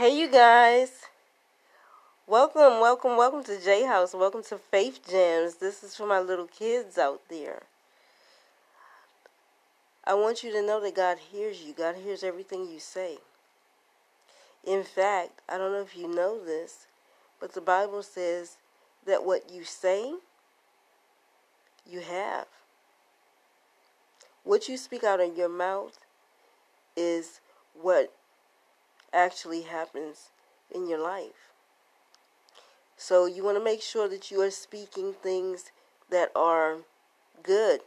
Hey, you guys. Welcome, welcome, welcome to J House. Welcome to Faith Gems. This is for my little kids out there. I want you to know that God hears you. God hears everything you say. In fact, I don't know if you know this, but the Bible says that what you say, you have. What you speak out of your mouth is what actually happens in your life. So you want to make sure that you are speaking things that are good.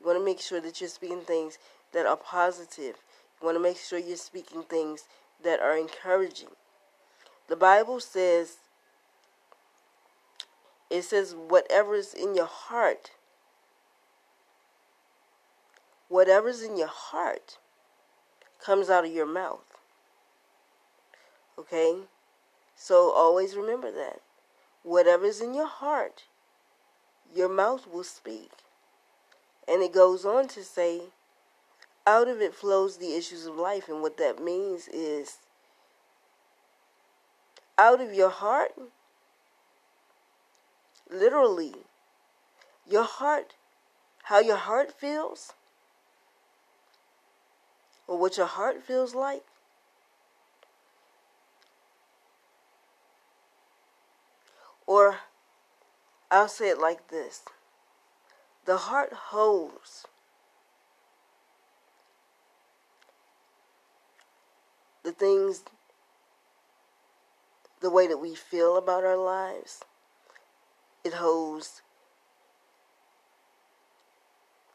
You want to make sure that you're speaking things that are positive. You want to make sure you're speaking things that are encouraging. The Bible says, it says, whatever is in your heart, whatever's in your heart comes out of your mouth. Okay? So always remember that. Whatever's in your heart, your mouth will speak. And it goes on to say, out of it flows the issues of life. And what that means is, out of your heart, literally, your heart, how your heart feels, or what your heart feels like, or I'll say it like this the heart holds the things, the way that we feel about our lives. It holds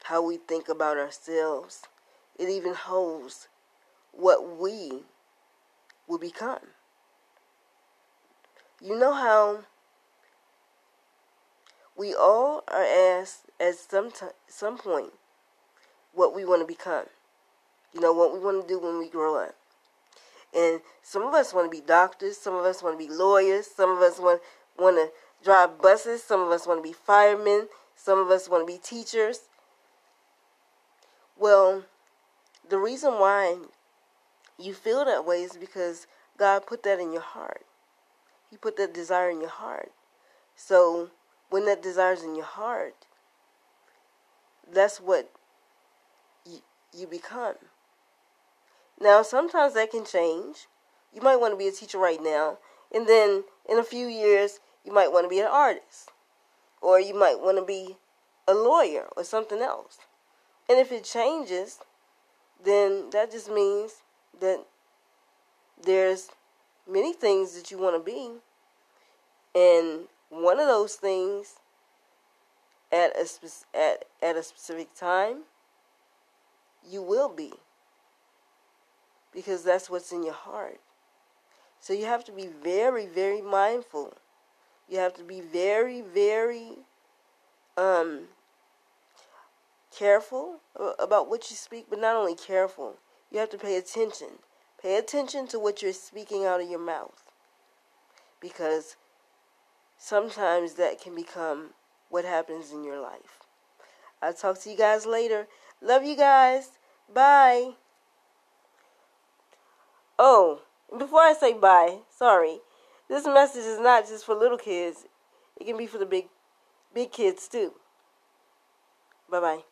how we think about ourselves. It even holds what we will become. You know how we all are asked at some t- some point what we want to become. You know what we want to do when we grow up. And some of us want to be doctors, some of us want to be lawyers, some of us want want to drive buses, some of us want to be firemen, some of us want to be teachers. Well, the reason why you feel that way is because God put that in your heart. He put that desire in your heart. So when that desire's in your heart, that's what you, you become. Now, sometimes that can change. You might want to be a teacher right now, and then in a few years, you might want to be an artist, or you might want to be a lawyer or something else. And if it changes, then that just means that there's many things that you want to be, and one of those things at a spe- at at a specific time you will be because that's what's in your heart. So you have to be very, very mindful. You have to be very, very um, careful about what you speak, but not only careful, you have to pay attention. Pay attention to what you're speaking out of your mouth. Because sometimes that can become what happens in your life. I'll talk to you guys later. Love you guys. Bye. Oh, before I say bye, sorry. This message is not just for little kids. It can be for the big big kids too. Bye-bye.